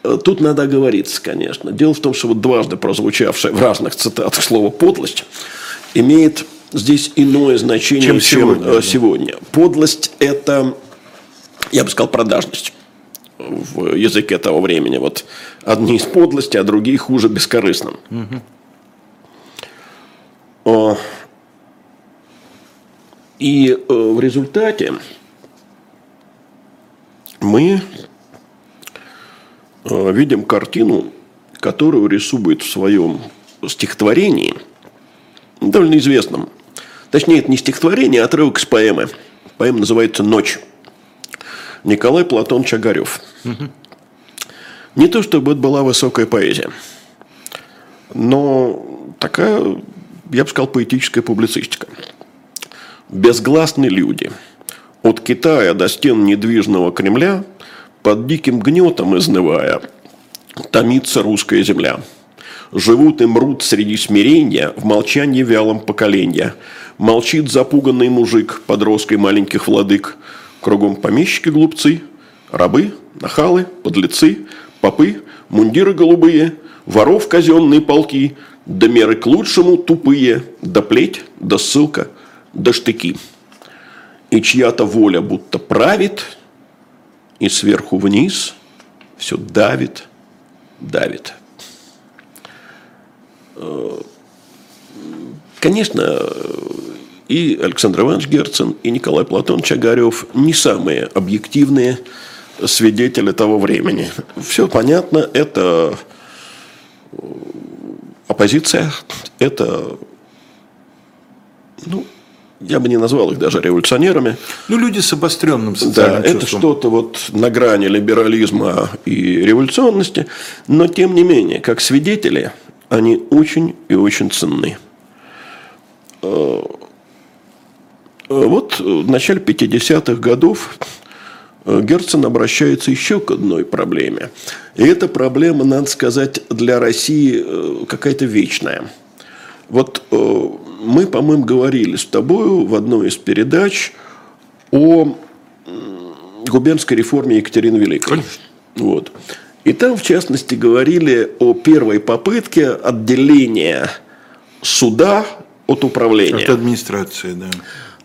Э, тут надо оговориться, конечно. Дело в том, что вот дважды прозвучавшее в разных цитатах слово «подлость» имеет здесь иное значение, чем, чем сегодня. Э, сегодня. Подлость – это, я бы сказал, продажность в языке того времени. Вот одни из подлости, а другие хуже бескорыстным. Угу. И э, в результате мы э, видим картину, которую рисует в своем стихотворении, довольно известном. Точнее, это не стихотворение, а отрывок с поэмы. Поэма называется «Ночь». Николай Платон Чагарев. Угу. Не то, чтобы это была высокая поэзия, но такая я бы сказал, поэтическая публицистика. Безгласны люди. От Китая до стен недвижного Кремля, под диким гнетом изнывая, томится русская земля. Живут и мрут среди смирения в молчании вялом поколенья. Молчит запуганный мужик под роской маленьких владык. Кругом помещики-глупцы, рабы, нахалы, подлецы, попы, мундиры голубые, воров казенные полки – да меры к лучшему тупые, да плеть, да ссылка, да штыки. И чья-то воля будто правит, и сверху вниз все давит, давит. Конечно, и Александр Иванович Герцен, и Николай Платон Чагарев не самые объективные свидетели того времени. Все понятно, это Оппозиция – это, ну, я бы не назвал их даже революционерами. Ну, люди с обостренным социальным да, чувством. это что-то вот на грани либерализма и революционности, но тем не менее, как свидетели, они очень и очень ценны. Э, вот в начале 50-х годов Э, Герцен обращается еще к одной проблеме. И эта проблема, надо сказать, для России э, какая-то вечная. Вот э, мы, по-моему, говорили с тобой в одной из передач о губернской реформе Екатерины Великой. Конечно. Вот. И там, в частности, говорили о первой попытке отделения суда от управления. От администрации, да.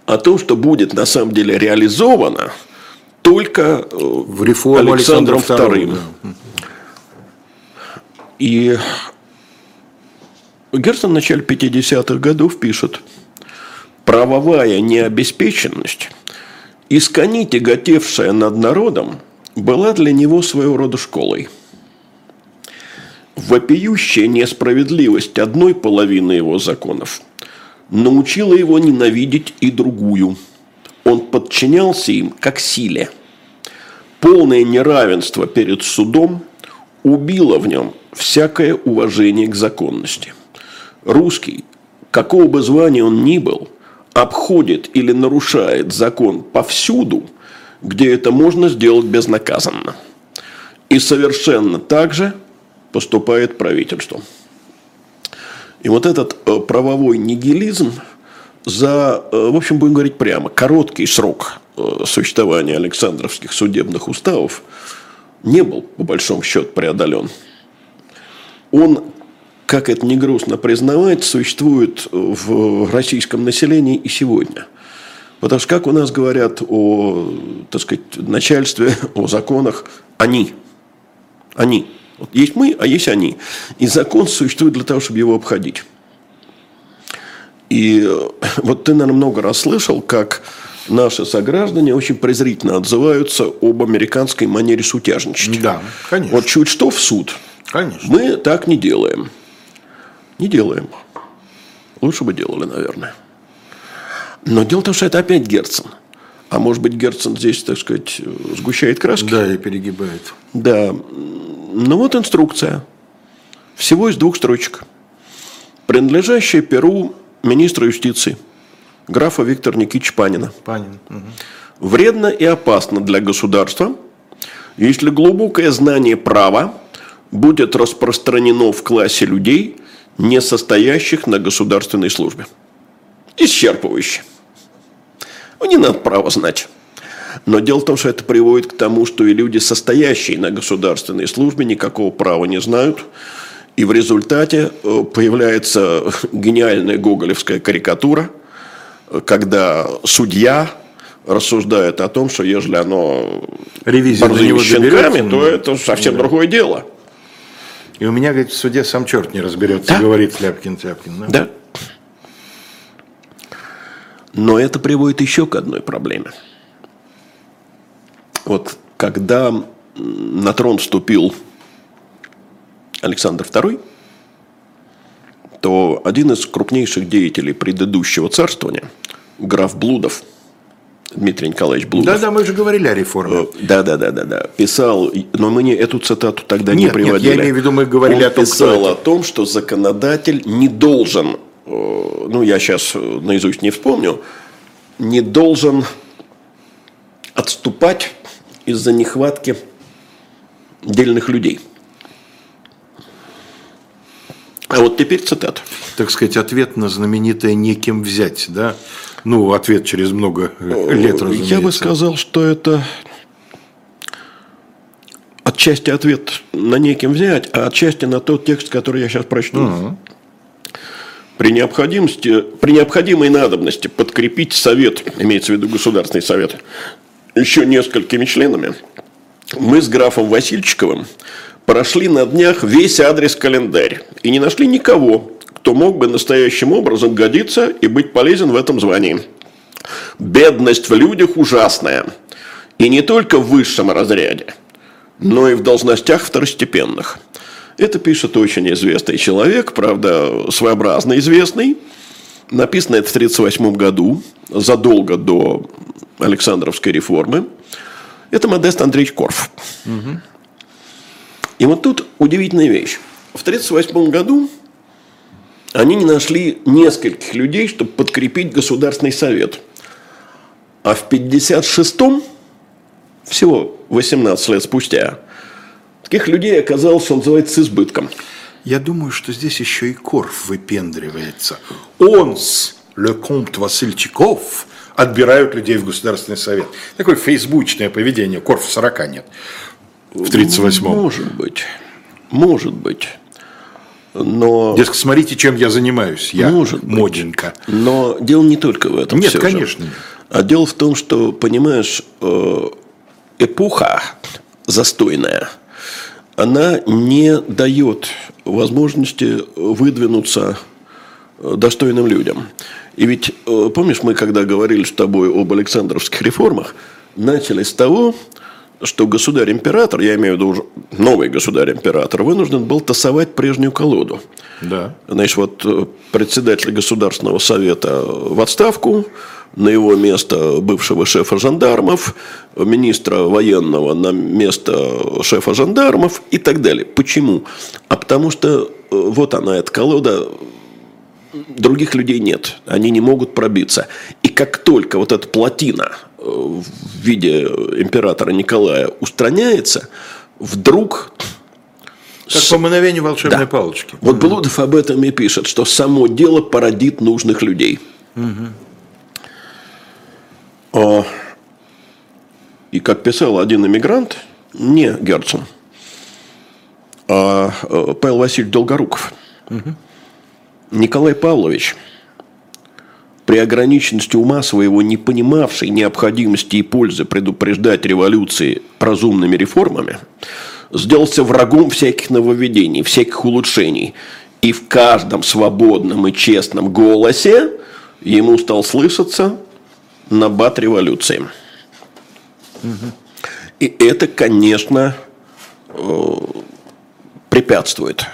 О том, что будет на самом деле реализовано – только э, в реформу Александром II. Да. И Герцен в начале 50-х годов пишет, правовая необеспеченность, искони тяготевшая над народом, была для него своего рода школой. Вопиющая несправедливость одной половины его законов научила его ненавидеть и другую. Он подчинялся им как силе – полное неравенство перед судом убило в нем всякое уважение к законности. Русский, какого бы звания он ни был, обходит или нарушает закон повсюду, где это можно сделать безнаказанно. И совершенно так же поступает правительство. И вот этот э, правовой нигилизм за, э, в общем, будем говорить прямо, короткий срок Э, существования Александровских судебных уставов не был, по большому счету, преодолен. Он, как это не грустно признавать, существует в российском населении и сегодня. Потому что, как у нас говорят о так сказать, начальстве, о законах, они. Они. Вот есть мы, а есть они. И закон существует для того, чтобы его обходить. И э, вот ты, наверное, много раз слышал, как наши сограждане очень презрительно отзываются об американской манере сутяжничать. Да, конечно. Вот чуть что в суд. Конечно. Мы так не делаем. Не делаем. Лучше бы делали, наверное. Но дело в том, что это опять Герцен. А может быть, Герцен здесь, так сказать, сгущает краски? Да, и перегибает. Да. Ну вот инструкция. Всего из двух строчек. Принадлежащая Перу министра юстиции, графа Виктора Никитича Панина. Панин. Угу. Вредно и опасно для государства, если глубокое знание права будет распространено в классе людей, не состоящих на государственной службе. Исчерпывающе. Ну, не надо право знать. Но дело в том, что это приводит к тому, что и люди, состоящие на государственной службе, никакого права не знают. И в результате э, появляется *laughs* гениальная гоголевская карикатура, когда судья рассуждает о том, что если оно Ревизия него щенками, то ну, это совсем да. другое дело. И у меня, говорит, в суде сам черт не разберется, Да. говорит Ляпкин-Тяпкин. да? Да. Но это приводит еще к одной проблеме. Вот когда на трон вступил Александр II, то один из крупнейших деятелей предыдущего царствования, граф Блудов, Дмитрий Николаевич Блудов, Да-да, мы же говорили о реформе. да, да, да, да, да. Писал, но мы не эту цитату тогда не Нет, нет, приводили. я имею в виду, мы говорили Он о том, писал о том, что законодатель не должен, э, ну я сейчас наизусть не вспомню, не должен отступать из-за нехватки дельных людей. А вот теперь цитата. Так сказать, ответ на знаменитое «неким взять», да? Ну, ответ через много э, лет, разумеется. Я бы сказал, что это отчасти ответ на неким взять, а отчасти на тот текст, который я сейчас прочту. При необходимости, при необходимой надобности подкрепить совет, имеется в виду Государственный совет, еще несколькими членами, мы с графом Васильчиковым прошли на днях весь адрес-календарь и не нашли никого, кто мог бы настоящим образом годиться и быть полезен в этом звании. Бедность в людях ужасная. И не только в высшем разряде, но и в должностях второстепенных. Это пишет очень известный человек, правда, своеобразно известный. Написано это в 1938 году, задолго до Александровской реформы. Это Модест Андреевич Корф. И вот тут удивительная вещь. В 1938 году они не нашли нескольких людей, чтобы подкрепить Государственный совет. А в 1956-м, всего 18 лет спустя, таких людей оказалось, что называется, с избытком. Я думаю, что здесь еще и Корф выпендривается. Он с Ле Комт Васильчиков отбирают людей в Государственный совет. Такое фейсбучное поведение. Корф 40 нет. В 38-м. Может быть. Может быть. Но, Дескать, смотрите, чем я занимаюсь. Я Может быть. моденько. но дело не только в этом. Нет, всё же. конечно. нет. А дело в том, что, понимаешь, э, эпоха застойная, она не дает возможности выдвинуться достойным людям. И ведь, э, помнишь, мы когда говорили с тобой об Александровских реформах, начали с того, что государь-император, я имею в виду уже новый государь-император, вынужден был тасовать прежнюю колоду. Да. Значит, вот э, председатель Государственного совета в отставку, на его место бывшего шефа жандармов, министра военного на место шефа жандармов и так далее. Почему? А потому что э, вот она, эта колода, других людей нет, они не могут пробиться. И как только вот эта плотина э, в виде императора Николая устраняется, вдруг Как по мановению волшебной палочки. вот Блудов об этом и пишет, что само дело породит нужных людей. А, и как писал один иммигрант, не Герцен, а э, Павел Васильевич Долгоруков. Николай Павлович, при ограниченности ума своего, не понимавший необходимости и пользы предупреждать революции разумными реформами, сделался врагом всяких нововведений, всяких улучшений. И в каждом свободном и честном голосе ему стал слышаться набат революции. И это, конечно, э, препятствует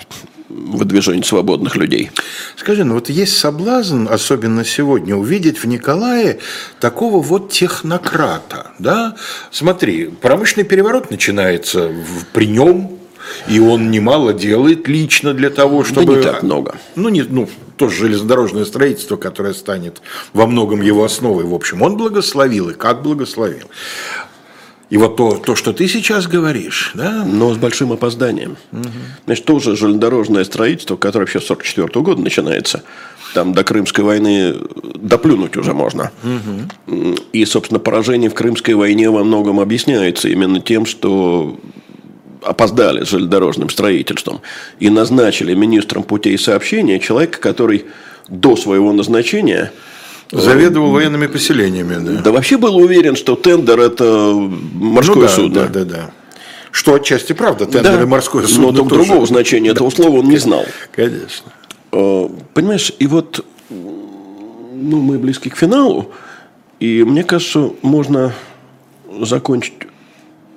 выдвижения свободных людей. Скажи, ну вот есть соблазн, особенно сегодня, увидеть в Николае такого вот технократа, да? Смотри, промышленный переворот начинается при нем, и он немало делает лично для того, чтобы... Да не так много. Ну, не, ну, тоже железнодорожное строительство, которое станет во многом его основой, в общем, он благословил, и как благословил. И вот то, то, что ты сейчас говоришь, да? Но с большим опозданием. Угу. Значит, тоже железнодорожное строительство, которое вообще с 1944 года начинается, там до Крымской войны доплюнуть уже можно. Угу. И, собственно, поражение в Крымской войне во многом объясняется именно тем, что опоздали с железнодорожным строительством и назначили министром путей сообщения человека, который до своего назначения Заведовал военными поселениями, да. Да вообще был уверен, что тендер это морское ну, да, судно. Да, да, да. Что отчасти правда, тендер да, и морское судно. Но тоже. другого значения да. этого слова он не знал. Конечно. Э, понимаешь, и вот ну, мы близки к финалу, и мне кажется, можно закончить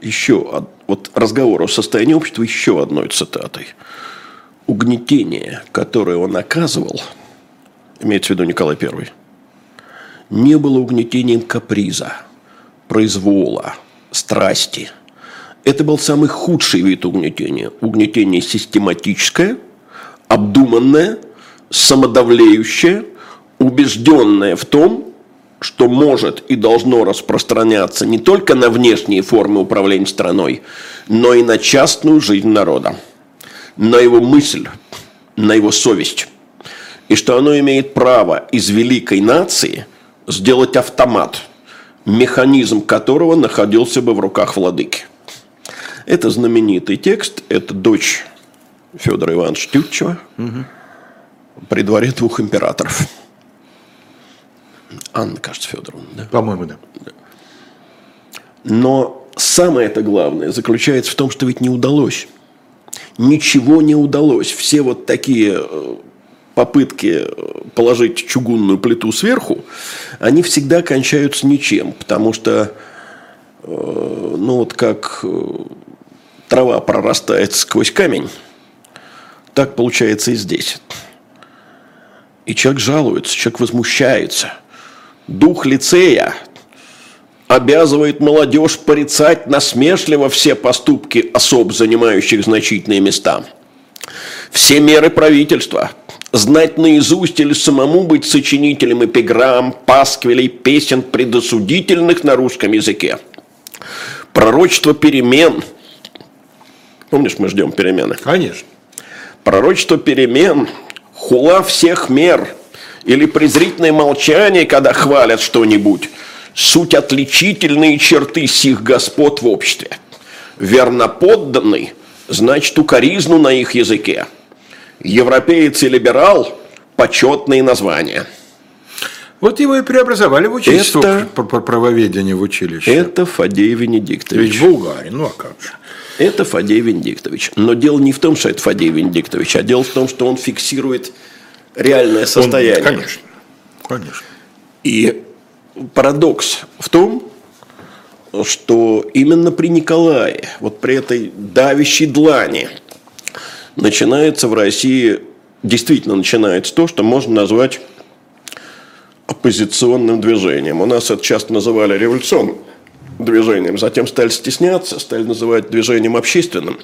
еще вот разговор о состоянии общества еще одной цитатой. Угнетение, которое он оказывал, имеется в виду Николай I, не было угнетением каприза, произвола, страсти. Это был самый худший вид угнетения. Угнетение систематическое, обдуманное, самодавлеющее, убежденное в том, что может и должно распространяться не только на внешние формы управления страной, но и на частную жизнь народа, на его мысль, на его совесть. И что оно имеет право из великой нации – сделать автомат, механизм которого находился бы в руках владыки. Это знаменитый текст, это дочь Федора Ивановича Тютчева угу. при дворе двух императоров. Анна, кажется, Федоровна, да? По-моему, да. да. Но самое это главное заключается в том, что ведь не удалось. Ничего не удалось. Все вот такие э, попытки э, положить чугунную плиту сверху, они всегда кончаются ничем, потому что, э, ну вот как трава прорастает сквозь камень, так получается и здесь. И человек жалуется, человек возмущается. Дух лицея обязывает молодежь порицать насмешливо все поступки особ, занимающих значительные места. Все меры правительства – знать наизусть или самому быть сочинителем эпиграмм, пасквилей, песен предосудительных на русском языке. Пророчество перемен. Помнишь, мы ждем перемены? Конечно. Пророчество перемен, хула всех мер или презрительное молчание, когда хвалят что-нибудь, суть отличительные черты сих господ в обществе. Верноподданный значит укоризну на их языке – Европеец и либерал – почетные названия. Вот его и преобразовали в учительство это, по правоведению в училище. Это Фадей Венедиктович. Ведь Булгарин, ну а как же. Это Фадей Венедиктович. Но дело не в том, что это Фадей Венедиктович, а дело в том, что он фиксирует реальное состояние. Он, конечно, конечно. И парадокс в том, что именно при Николае, вот при этой давящей длани – начинается в России, действительно начинается то, что можно назвать оппозиционным движением. У нас это часто называли революционным движением, затем стали стесняться, стали называть движением общественным.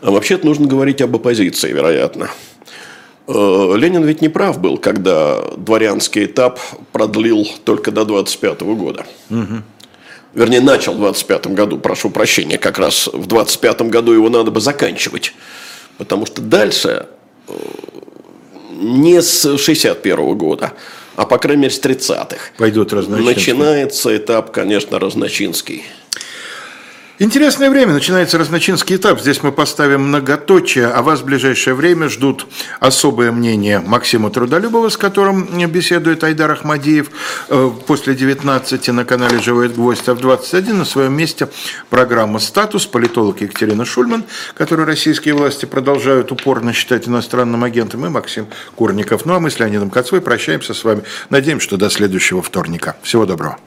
А вообще-то нужно говорить об оппозиции, вероятно. Э, Ленин ведь не прав был, когда дворянский этап продлил только до 25 года. Угу. Вернее, начал в 25 году, прошу прощения, как раз в 25 году его надо бы заканчивать. Потому что дальше э, не с 61 года, а по крайней мере с 30-х. Пойдут разночинские. Начинается этап, конечно, разночинский. Интересное время. Начинается разночинский этап. Здесь мы поставим многоточие, а вас в ближайшее время ждут особое мнение Максима Трудолюбова, с которым беседует Айдар Ахмадиев э, после 19 на канале «Живой гвоздь», а в 21 на своем месте программа «Статус», политолог Екатерина Шульман, которую российские власти продолжают упорно считать иностранным агентом, и Максим Курников. Ну а мы с Леонидом Кацвой прощаемся с вами. Надеемся, что до следующего вторника. Всего доброго.